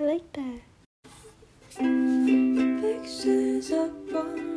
I like that. Pictures up on